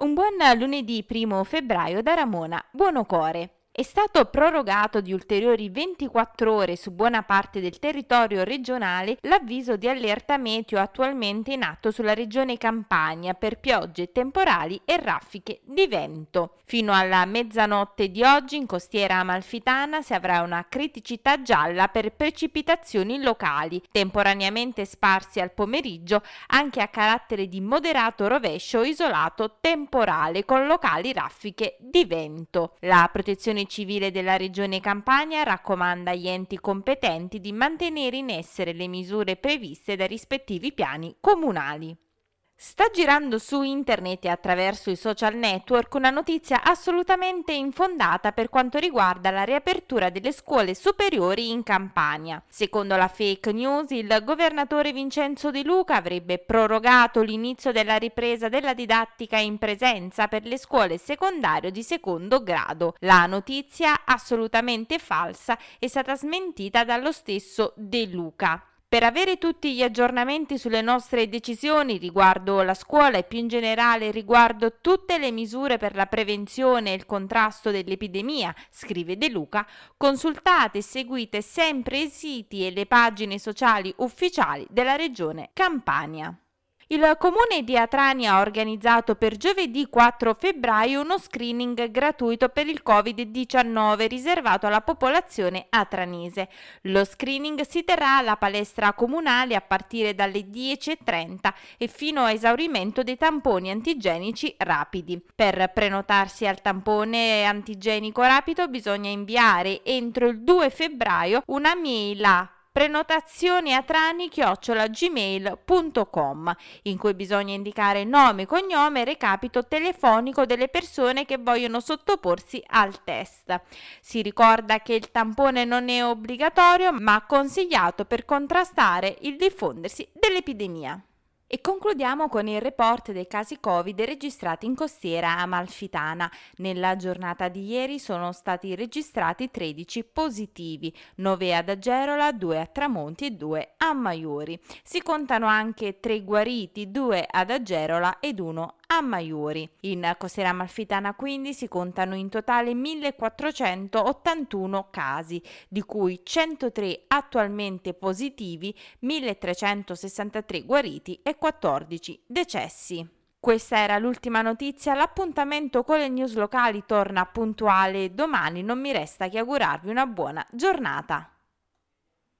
Un buon lunedì 1 febbraio da Ramona Buonocore. È stato prorogato di ulteriori 24 ore su buona parte del territorio regionale l'avviso di allerta meteo attualmente in atto sulla regione Campania per piogge temporali e raffiche di vento. Fino alla mezzanotte di oggi in costiera amalfitana si avrà una criticità gialla per precipitazioni locali, temporaneamente sparsi al pomeriggio anche a carattere di moderato rovescio isolato temporale con locali raffiche di vento. La protezione civile della Regione Campania raccomanda agli enti competenti di mantenere in essere le misure previste dai rispettivi piani comunali. Sta girando su internet e attraverso i social network una notizia assolutamente infondata per quanto riguarda la riapertura delle scuole superiori in Campania. Secondo la fake news, il governatore Vincenzo De Luca avrebbe prorogato l'inizio della ripresa della didattica in presenza per le scuole secondarie di secondo grado. La notizia, assolutamente falsa, è stata smentita dallo stesso De Luca. Per avere tutti gli aggiornamenti sulle nostre decisioni riguardo la scuola e più in generale riguardo tutte le misure per la prevenzione e il contrasto dell'epidemia, scrive De Luca, consultate e seguite sempre i siti e le pagine sociali ufficiali della Regione Campania. Il comune di Atrani ha organizzato per giovedì 4 febbraio uno screening gratuito per il Covid-19 riservato alla popolazione atranese. Lo screening si terrà alla palestra comunale a partire dalle 10.30 e fino a esaurimento dei tamponi antigenici rapidi. Per prenotarsi al tampone antigenico rapido bisogna inviare entro il 2 febbraio una mail a prenotazioni a trani-gmail.com in cui bisogna indicare nome, cognome e recapito telefonico delle persone che vogliono sottoporsi al test. Si ricorda che il tampone non è obbligatorio ma consigliato per contrastare il diffondersi dell'epidemia. E concludiamo con il report dei casi Covid registrati in costiera amalfitana. Nella giornata di ieri sono stati registrati 13 positivi, 9 ad Agerola, 2 a Tramonti e 2 a Maiori. Si contano anche 3 guariti, 2 ad Agerola ed 1 a Maiori. In costiera amalfitana quindi si contano in totale 1481 casi, di cui 103 attualmente positivi, 1363 guariti e 14 decessi. Questa era l'ultima notizia, l'appuntamento con le news locali torna puntuale domani, non mi resta che augurarvi una buona giornata.